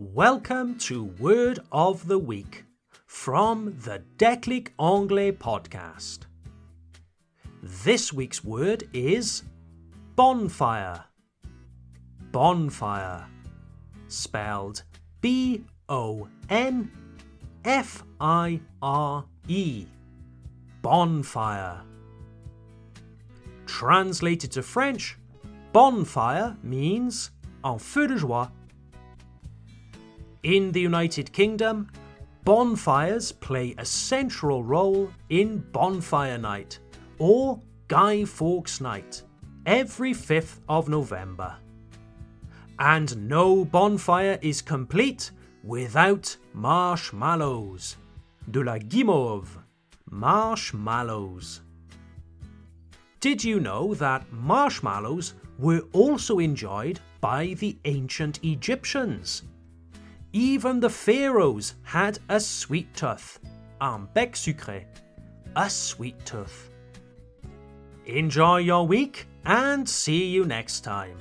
Welcome to Word of the Week from the Declic Anglais podcast. This week's word is bonfire. Bonfire, spelled B O N F I R E. Bonfire. Translated to French, bonfire means un feu de joie. In the United Kingdom, bonfires play a central role in Bonfire Night or Guy Fawkes Night every 5th of November. And no bonfire is complete without marshmallows. De la guimauve. Marshmallows. Did you know that marshmallows were also enjoyed by the ancient Egyptians? Even the pharaohs had a sweet tooth, un bec sucré, a sweet tooth. Enjoy your week and see you next time.